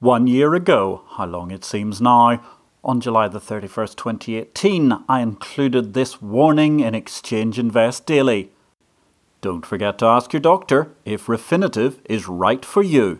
One year ago, how long it seems now, on July the 31st, 2018, I included this warning in Exchange Invest Daily. Don't forget to ask your doctor if Refinitiv is right for you.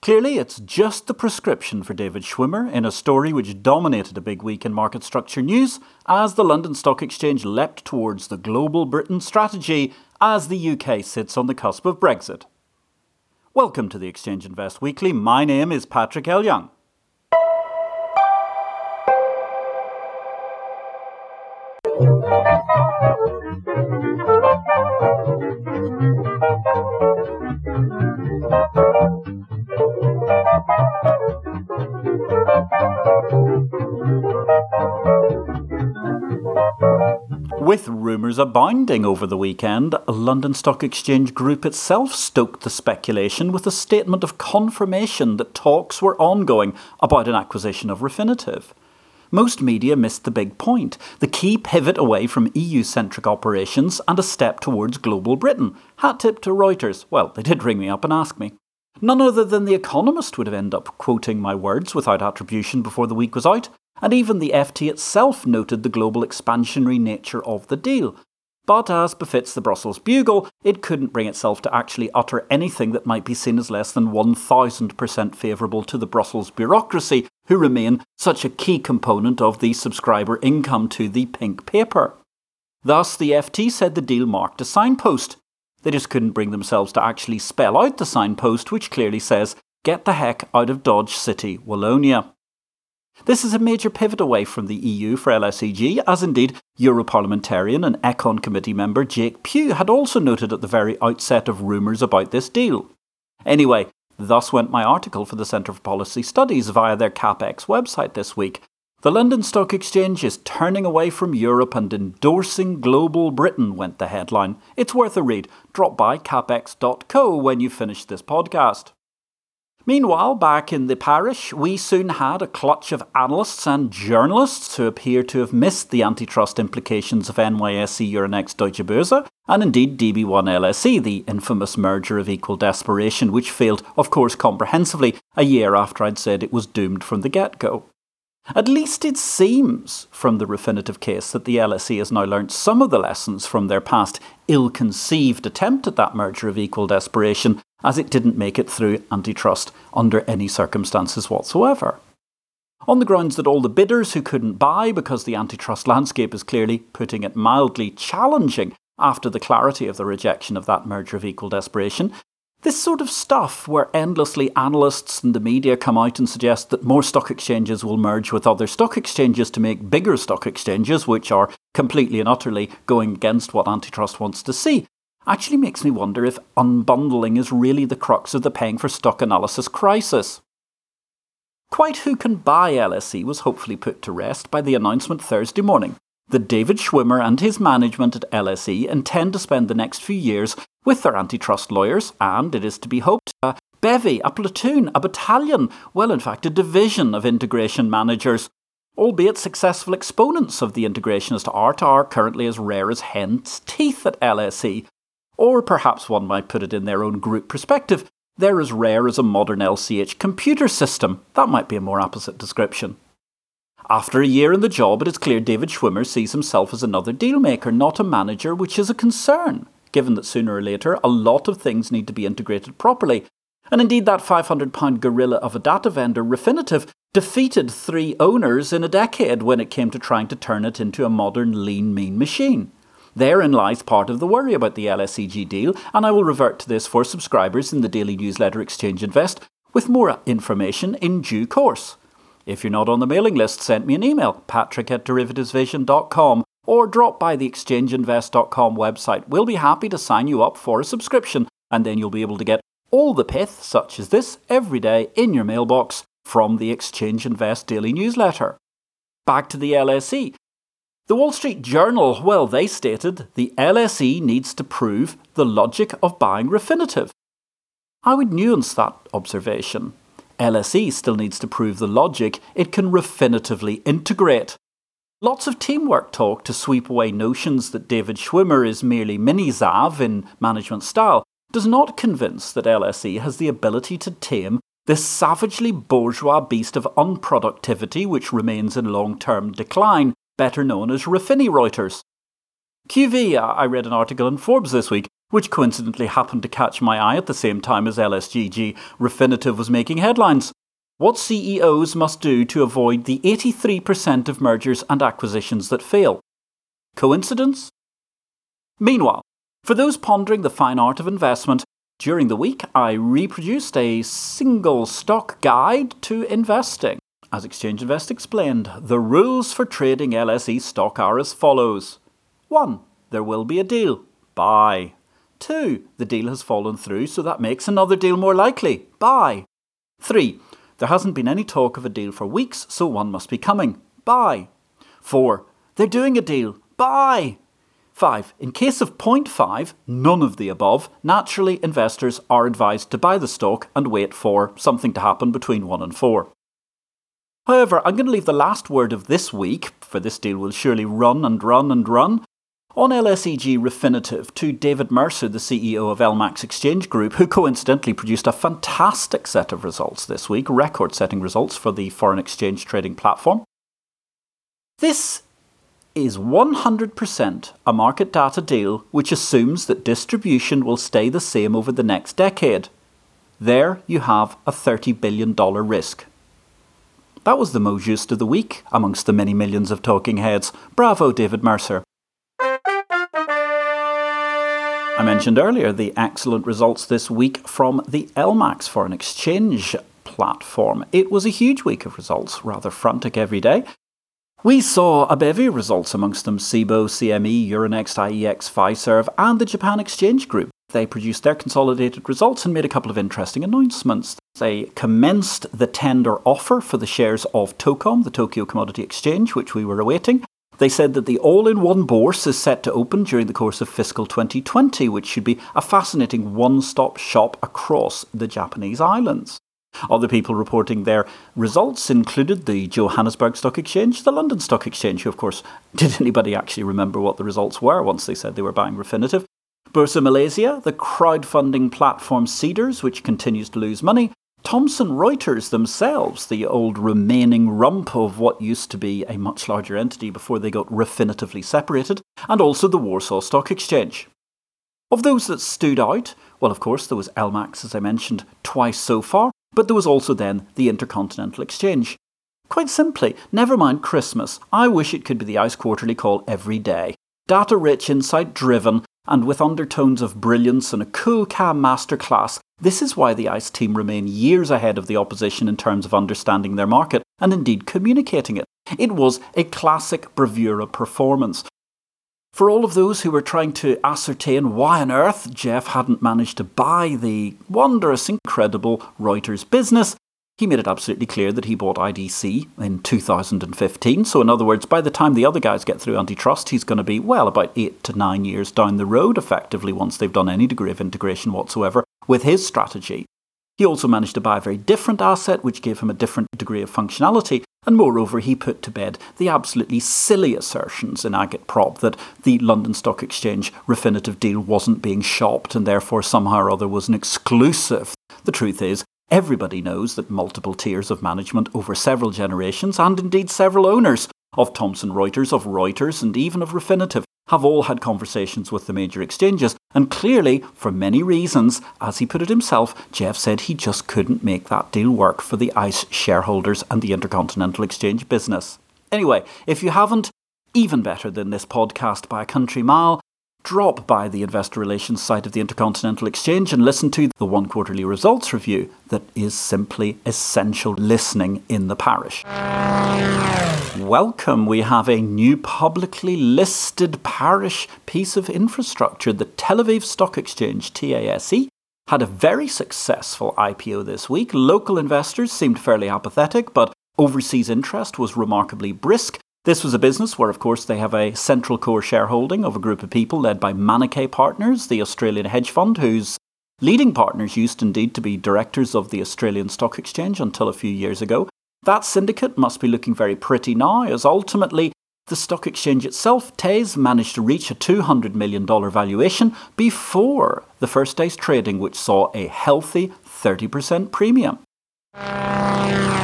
Clearly, it's just the prescription for David Schwimmer in a story which dominated a big week in market structure news as the London Stock Exchange leapt towards the global Britain strategy as the UK sits on the cusp of Brexit. Welcome to the Exchange Invest Weekly. My name is Patrick L. Young. With rumours abounding over the weekend, London Stock Exchange Group itself stoked the speculation with a statement of confirmation that talks were ongoing about an acquisition of Refinitiv. Most media missed the big point the key pivot away from EU centric operations and a step towards global Britain. Hat tip to Reuters. Well, they did ring me up and ask me. None other than The Economist would have ended up quoting my words without attribution before the week was out, and even the FT itself noted the global expansionary nature of the deal. But as befits the Brussels Bugle, it couldn't bring itself to actually utter anything that might be seen as less than 1000% favourable to the Brussels bureaucracy, who remain such a key component of the subscriber income to the pink paper. Thus, the FT said the deal marked a signpost. They just couldn't bring themselves to actually spell out the signpost, which clearly says, Get the heck out of Dodge City, Wallonia. This is a major pivot away from the EU for LSEG, as indeed Europarliamentarian and Econ Committee member Jake Pugh had also noted at the very outset of rumours about this deal. Anyway, thus went my article for the Centre for Policy Studies via their CapX website this week. The London Stock Exchange is turning away from Europe and endorsing global Britain, went the headline. It's worth a read. Drop by capx.co when you finish this podcast. Meanwhile, back in the parish, we soon had a clutch of analysts and journalists who appear to have missed the antitrust implications of NYSE Euronext Deutsche Börse, and indeed DB1 LSE, the infamous merger of equal desperation, which failed, of course, comprehensively a year after I'd said it was doomed from the get go. At least it seems from the Refinitiv case that the LSE has now learnt some of the lessons from their past ill conceived attempt at that merger of equal desperation as it didn't make it through antitrust under any circumstances whatsoever. On the grounds that all the bidders who couldn't buy because the antitrust landscape is clearly, putting it mildly, challenging after the clarity of the rejection of that merger of equal desperation, this sort of stuff, where endlessly analysts and the media come out and suggest that more stock exchanges will merge with other stock exchanges to make bigger stock exchanges, which are completely and utterly going against what antitrust wants to see, actually makes me wonder if unbundling is really the crux of the paying for stock analysis crisis. Quite who can buy LSE was hopefully put to rest by the announcement Thursday morning that David Schwimmer and his management at LSE intend to spend the next few years with their antitrust lawyers and, it is to be hoped, a bevy, a platoon, a battalion, well, in fact, a division of integration managers, albeit successful exponents of the integrationist art are currently as rare as hen's teeth at LSE, or perhaps one might put it in their own group perspective, they're as rare as a modern LCH computer system. That might be a more apposite description. After a year in the job, it is clear David Schwimmer sees himself as another dealmaker, not a manager, which is a concern, given that sooner or later a lot of things need to be integrated properly. And indeed, that £500 gorilla of a data vendor, Refinitiv, defeated three owners in a decade when it came to trying to turn it into a modern lean, mean machine. Therein lies part of the worry about the LSEG deal, and I will revert to this for subscribers in the daily newsletter Exchange Invest with more information in due course. If you're not on the mailing list, send me an email, patrick at derivativesvision.com, or drop by the exchangeinvest.com website. We'll be happy to sign you up for a subscription, and then you'll be able to get all the pith, such as this, every day in your mailbox from the Exchange Invest daily newsletter. Back to the LSE. The Wall Street Journal, well, they stated the LSE needs to prove the logic of buying Refinitiv. I would nuance that observation. LSE still needs to prove the logic it can refinitively integrate. Lots of teamwork talk to sweep away notions that David Schwimmer is merely mini Xav in management style does not convince that LSE has the ability to tame this savagely bourgeois beast of unproductivity which remains in long term decline, better known as Raffini Reuters. QV, uh, I read an article in Forbes this week, which coincidentally happened to catch my eye at the same time as LSEG Refinitiv was making headlines. What CEOs must do to avoid the 83% of mergers and acquisitions that fail. Coincidence? Meanwhile, for those pondering the fine art of investment, during the week I reproduced a single stock guide to investing. As Exchange Invest explained, the rules for trading LSE stock are as follows 1. There will be a deal. Buy. 2. The deal has fallen through, so that makes another deal more likely. Buy. 3. There hasn't been any talk of a deal for weeks, so one must be coming. Buy. 4. They're doing a deal. Buy. 5. In case of point 5, none of the above, naturally investors are advised to buy the stock and wait for something to happen between 1 and 4. However, I'm going to leave the last word of this week, for this deal will surely run and run and run, on LSEG Refinitiv to David Mercer, the CEO of LMAX Exchange Group, who coincidentally produced a fantastic set of results this week, record setting results for the foreign exchange trading platform. This is 100% a market data deal which assumes that distribution will stay the same over the next decade. There you have a $30 billion risk. That was the mot juste of the week amongst the many millions of talking heads. Bravo, David Mercer. I mentioned earlier the excellent results this week from the LMAX foreign exchange platform. It was a huge week of results, rather frantic every day. We saw a bevy of results amongst them Cboe, CME, Euronext, IEX, Fiserv, and the Japan Exchange Group. They produced their consolidated results and made a couple of interesting announcements. They commenced the tender offer for the shares of TOCOM, the Tokyo Commodity Exchange, which we were awaiting. They said that the all in one bourse is set to open during the course of fiscal 2020, which should be a fascinating one stop shop across the Japanese islands. Other people reporting their results included the Johannesburg Stock Exchange, the London Stock Exchange, who, of course, did anybody actually remember what the results were once they said they were buying Refinitiv? Bursa Malaysia, the crowdfunding platform Seedrs, which continues to lose money, Thomson Reuters themselves, the old remaining rump of what used to be a much larger entity before they got refinitively separated, and also the Warsaw Stock Exchange. Of those that stood out, well, of course, there was LMAX, as I mentioned, twice so far, but there was also then the Intercontinental Exchange. Quite simply, never mind Christmas, I wish it could be the ICE Quarterly call every day. Data rich, insight driven, and with undertones of brilliance and a cool cam masterclass, this is why the ICE team remain years ahead of the opposition in terms of understanding their market and indeed communicating it. It was a classic bravura performance. For all of those who were trying to ascertain why on earth Jeff hadn't managed to buy the wondrous, incredible Reuters business, he made it absolutely clear that he bought IDC in 2015. So, in other words, by the time the other guys get through antitrust, he's going to be, well, about eight to nine years down the road, effectively, once they've done any degree of integration whatsoever with his strategy. He also managed to buy a very different asset, which gave him a different degree of functionality. And moreover, he put to bed the absolutely silly assertions in Agitprop that the London Stock Exchange Refinitiv deal wasn't being shopped and therefore somehow or other was an exclusive. The truth is, Everybody knows that multiple tiers of management over several generations, and indeed several owners, of Thomson Reuters, of Reuters, and even of Refinitiv, have all had conversations with the major exchanges, and clearly, for many reasons, as he put it himself, Jeff said he just couldn't make that deal work for the ICE shareholders and the Intercontinental Exchange business. Anyway, if you haven't, even better than this podcast by a country mile, drop by the investor relations site of the Intercontinental Exchange and listen to the one quarterly results review that is simply essential listening in the parish. Welcome. We have a new publicly listed parish piece of infrastructure. The Tel Aviv Stock Exchange, TASE, had a very successful IPO this week. Local investors seemed fairly apathetic, but overseas interest was remarkably brisk. This was a business where, of course, they have a central core shareholding of a group of people led by Manikay Partners, the Australian hedge fund, whose leading partners used indeed to be directors of the Australian Stock Exchange until a few years ago. That syndicate must be looking very pretty now, as ultimately the stock exchange itself, TASE, managed to reach a $200 million valuation before the first day's trading, which saw a healthy 30% premium.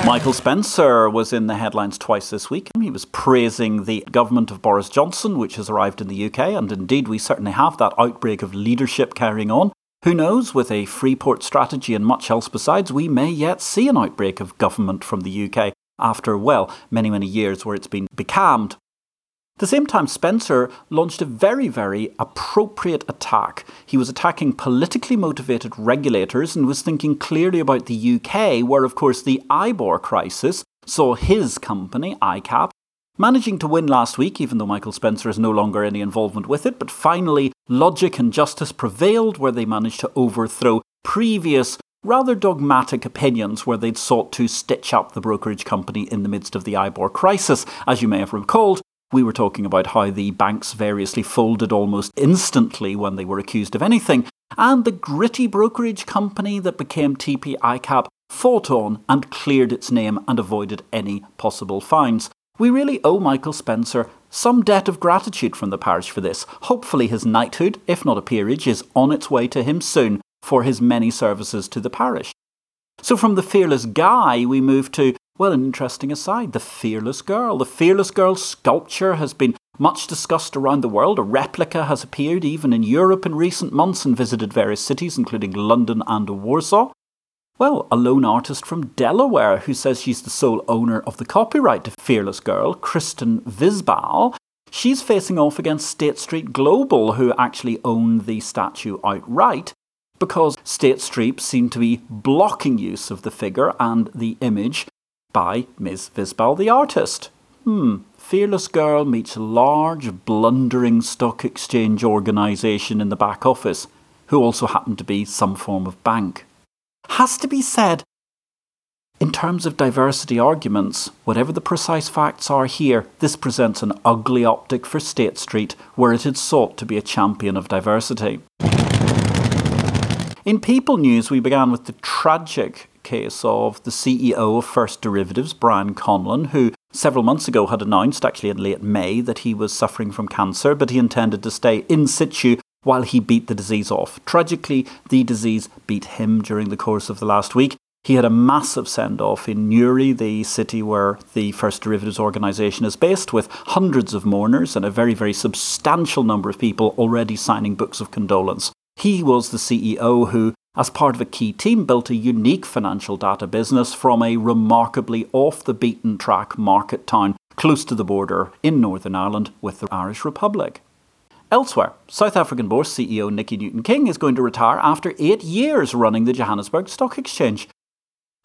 Michael Spencer was in the headlines twice this week. He was praising the government of Boris Johnson, which has arrived in the UK, and indeed we certainly have that outbreak of leadership carrying on. Who knows, with a Freeport strategy and much else besides, we may yet see an outbreak of government from the UK after, well, many, many years where it's been becalmed. At the same time, Spencer launched a very, very appropriate attack. He was attacking politically motivated regulators and was thinking clearly about the UK, where, of course, the IBOR crisis saw his company, ICAP, managing to win last week, even though Michael Spencer has no longer any involvement with it. But finally, logic and justice prevailed, where they managed to overthrow previous rather dogmatic opinions where they'd sought to stitch up the brokerage company in the midst of the IBOR crisis. As you may have recalled, we were talking about how the banks variously folded almost instantly when they were accused of anything, and the gritty brokerage company that became TP ICAP fought on and cleared its name and avoided any possible fines. We really owe Michael Spencer some debt of gratitude from the parish for this. Hopefully, his knighthood, if not a peerage, is on its way to him soon for his many services to the parish. So, from the fearless guy, we move to well, an interesting aside the Fearless Girl. The Fearless Girl sculpture has been much discussed around the world. A replica has appeared even in Europe in recent months and visited various cities, including London and Warsaw. Well, a lone artist from Delaware who says she's the sole owner of the copyright to Fearless Girl, Kristen Visbal, she's facing off against State Street Global, who actually own the statue outright, because State Street seem to be blocking use of the figure and the image by Ms. Visbal the artist. Hmm, Fearless Girl meets large, blundering stock exchange organisation in the back office, who also happen to be some form of bank. Has to be said, in terms of diversity arguments, whatever the precise facts are here, this presents an ugly optic for State Street, where it had sought to be a champion of diversity. In People News, we began with the tragic case of the CEO of First Derivatives, Brian Conlon, who several months ago had announced, actually in late May, that he was suffering from cancer, but he intended to stay in situ while he beat the disease off. Tragically, the disease beat him during the course of the last week. He had a massive send off in Newry, the city where the First Derivatives organisation is based, with hundreds of mourners and a very, very substantial number of people already signing books of condolence. He was the CEO who as part of a key team, built a unique financial data business from a remarkably off the beaten track market town close to the border in Northern Ireland with the Irish Republic. Elsewhere, South African Bourse CEO Nicky Newton-King is going to retire after eight years running the Johannesburg Stock Exchange.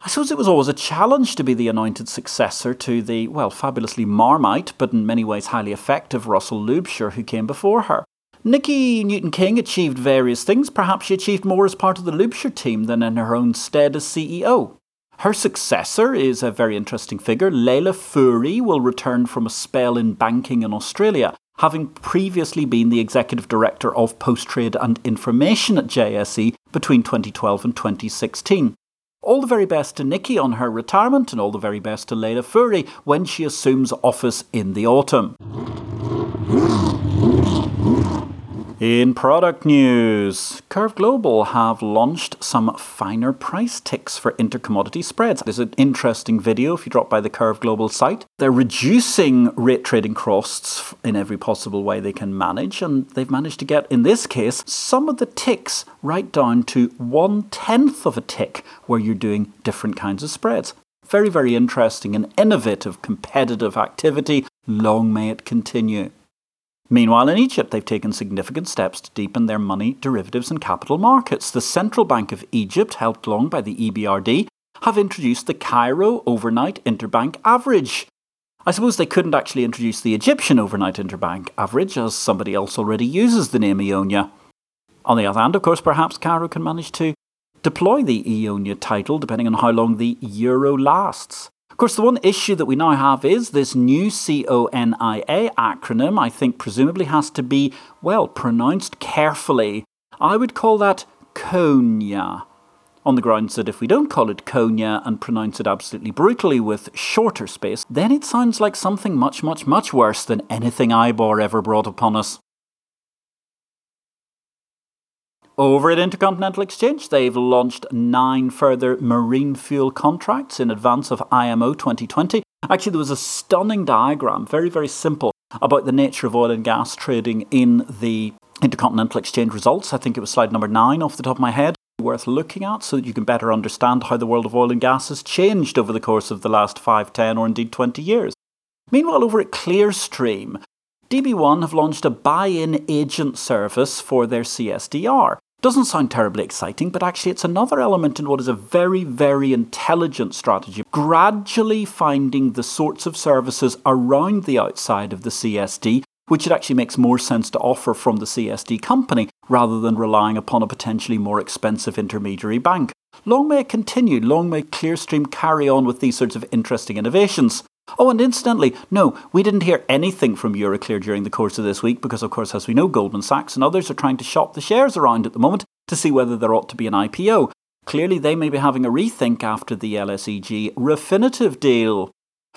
I suppose it was always a challenge to be the anointed successor to the, well, fabulously marmite, but in many ways highly effective Russell Loubser who came before her. Nicky Newton-King achieved various things. Perhaps she achieved more as part of the Loubser team than in her own stead as CEO. Her successor is a very interesting figure. Leila Fourie will return from a spell in banking in Australia, having previously been the executive director of post trade and information at JSE between 2012 and 2016. All the very best to Nicky on her retirement, and all the very best to Leila Fourie when she assumes office in the autumn. In product news, Curve Global have launched some finer price ticks for intercommodity spreads. There's an interesting video if you drop by the Curve Global site. They're reducing rate trading costs in every possible way they can manage, and they've managed to get, in this case, some of the ticks right down to one tenth of a tick where you're doing different kinds of spreads. Very, very interesting and innovative competitive activity. Long may it continue. Meanwhile, in Egypt, they've taken significant steps to deepen their money, derivatives, and capital markets. The Central Bank of Egypt, helped along by the EBRD, have introduced the Cairo Overnight Interbank Average. I suppose they couldn't actually introduce the Egyptian Overnight Interbank Average, as somebody else already uses the name EONIA. On the other hand, of course, perhaps Cairo can manage to deploy the EONIA title depending on how long the euro lasts course, the one issue that we now have is this new CONIA acronym, I think presumably has to be, well, pronounced carefully. I would call that CONIA. On the grounds that if we don't call it CONIA and pronounce it absolutely brutally with shorter space, then it sounds like something much, much, much worse than anything IBOR ever brought upon us. Over at Intercontinental Exchange, they've launched nine further marine fuel contracts in advance of IMO 2020. Actually, there was a stunning diagram, very, very simple, about the nature of oil and gas trading in the Intercontinental Exchange results. I think it was slide number nine off the top of my head. Worth looking at so that you can better understand how the world of oil and gas has changed over the course of the last 5, 10, or indeed 20 years. Meanwhile, over at Clearstream, DB1 have launched a buy in agent service for their CSDR. Doesn't sound terribly exciting, but actually, it's another element in what is a very, very intelligent strategy. Gradually finding the sorts of services around the outside of the CSD which it actually makes more sense to offer from the CSD company rather than relying upon a potentially more expensive intermediary bank. Long may it continue, long may Clearstream carry on with these sorts of interesting innovations. Oh, and incidentally, no, we didn't hear anything from Euroclear during the course of this week because, of course, as we know, Goldman Sachs and others are trying to shop the shares around at the moment to see whether there ought to be an IPO. Clearly, they may be having a rethink after the LSEG Refinitiv deal.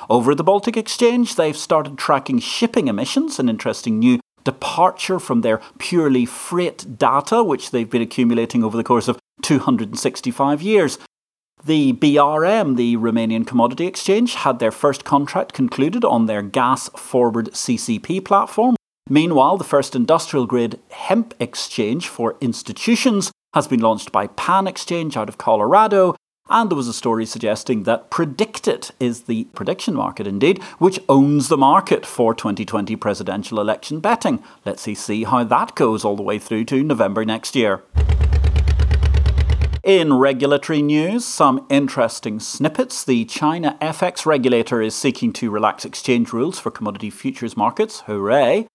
Over at the Baltic Exchange, they've started tracking shipping emissions, an interesting new departure from their purely freight data, which they've been accumulating over the course of 265 years. The BRM, the Romanian Commodity Exchange, had their first contract concluded on their gas forward CCP platform. Meanwhile, the first industrial grade hemp exchange for institutions has been launched by PanXchange out of Colorado, and there was a story suggesting that Predictit is the prediction market, indeed, which owns the market for 2020 presidential election betting. Let's see how that goes all the way through to November next year. In regulatory news, some interesting snippets. The China FX regulator is seeking to relax exchange rules for commodity futures markets. Hooray!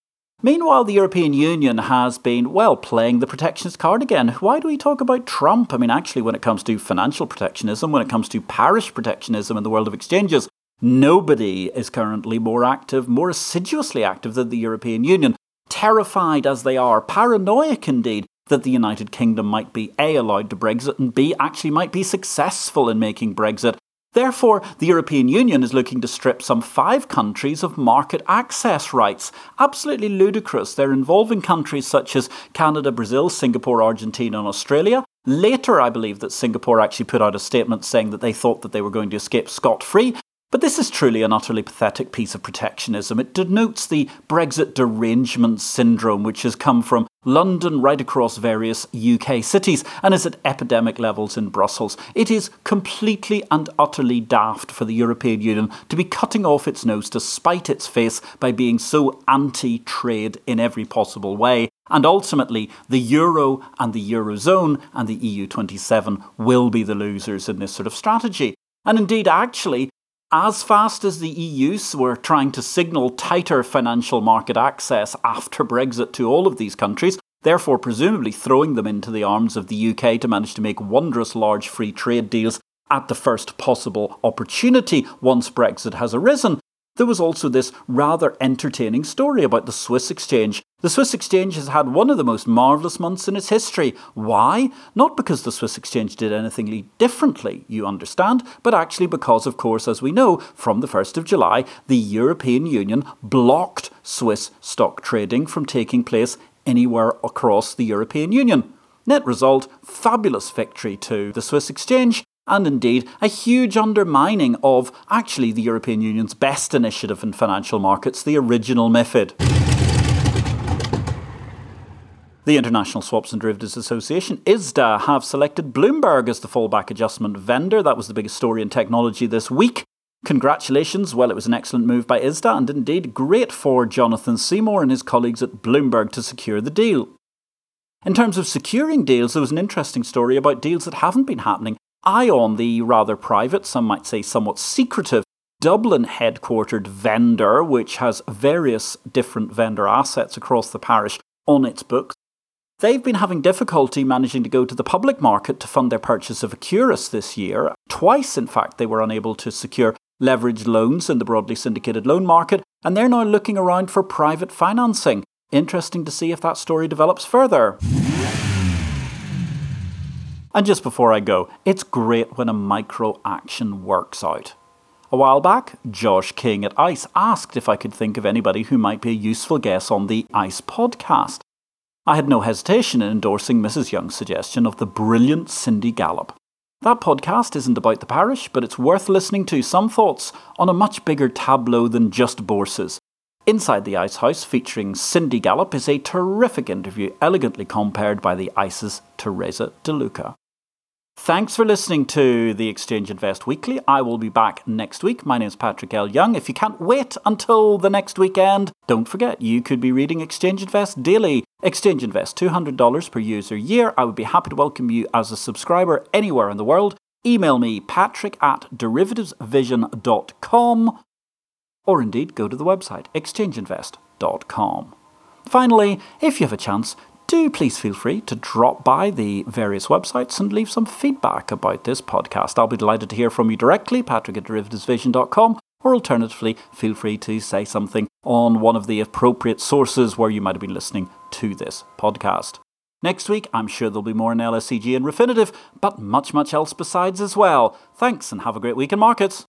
Meanwhile, the European Union has been, well, playing the protectionist card again. Why do we talk about Trump? I mean, actually, when it comes to financial protectionism, when it comes to parish protectionism in the world of exchanges, nobody is currently more active, more assiduously active than the European Union. Terrified as they are, paranoid indeed, that the United Kingdom might be A, allowed to Brexit, and B, actually might be successful in making Brexit. Therefore, the European Union is looking to strip some five countries of market access rights. Absolutely ludicrous. They're involving countries such as Canada, Brazil, Singapore, Argentina, and Australia. Later, I believe that Singapore actually put out a statement saying that they thought that they were going to escape scot free. But this is truly an utterly pathetic piece of protectionism. It denotes the Brexit derangement syndrome, which has come from London right across various UK cities and is at epidemic levels in Brussels. It is completely and utterly daft for the European Union to be cutting off its nose to spite its face by being so anti trade in every possible way. And ultimately, the euro and the eurozone and the EU27 will be the losers in this sort of strategy. And indeed, actually, as fast as the EUs were trying to signal tighter financial market access after Brexit to all of these countries, therefore presumably throwing them into the arms of the UK to manage to make wondrous large free trade deals at the first possible opportunity once Brexit has arisen, there was also this rather entertaining story about the Swiss exchange. The Swiss exchange has had one of the most marvellous months in its history. Why? Not because the Swiss exchange did anything differently, you understand, but actually because, of course, as we know, from the 1st of July, the European Union blocked Swiss stock trading from taking place anywhere across the European Union. Net result fabulous victory to the Swiss exchange, and indeed a huge undermining of actually the European Union's best initiative in financial markets, the original MIFID. The International Swaps and Derivatives Association, ISDA, have selected Bloomberg as the fallback adjustment vendor. That was the biggest story in technology this week. Congratulations. Well, it was an excellent move by ISDA and indeed great for Jonathan Seymour and his colleagues at Bloomberg to secure the deal. In terms of securing deals, there was an interesting story about deals that haven't been happening ION, the rather private, some might say somewhat secretive, Dublin headquartered vendor, which has various different vendor assets across the parish on its books, They've been having difficulty managing to go to the public market to fund their purchase of Acuris this year. Twice, in fact, they were unable to secure leveraged loans in the broadly syndicated loan market, and they're now looking around for private financing. Interesting to see if that story develops further. And just before I go, it's great when a micro action works out. A while back, Josh King at ICE asked if I could think of anybody who might be a useful guest on the ICE podcast. I had no hesitation in endorsing Mrs. Young's suggestion of the brilliant Cindy Gallop. That podcast isn't about the parish, but it's worth listening to some thoughts on a much bigger tableau than just Bourses. Inside the Ice House, featuring Cindy Gallop, is a terrific interview elegantly compared by the Ice's Teresa De Luca. Thanks for listening to the Exchange Invest Weekly. I will be back next week. My name is Patrick L. Young. If you can't wait until the next weekend, don't forget you could be reading Exchange Invest daily. Exchange Invest, $200 per user year. I would be happy to welcome you as a subscriber anywhere in the world. Email me, patrick at derivativesvision.com, or indeed go to the website, exchangeinvest.com. Finally, if you have a chance, do please feel free to drop by the various websites and leave some feedback about this podcast. I'll be delighted to hear from you directly, patrick at derivativesvision.com, or alternatively, feel free to say something on one of the appropriate sources where you might have been listening to this podcast. Next week, I'm sure there'll be more in LSEG and Refinitiv, but much, much else besides as well. Thanks and have a great week in markets.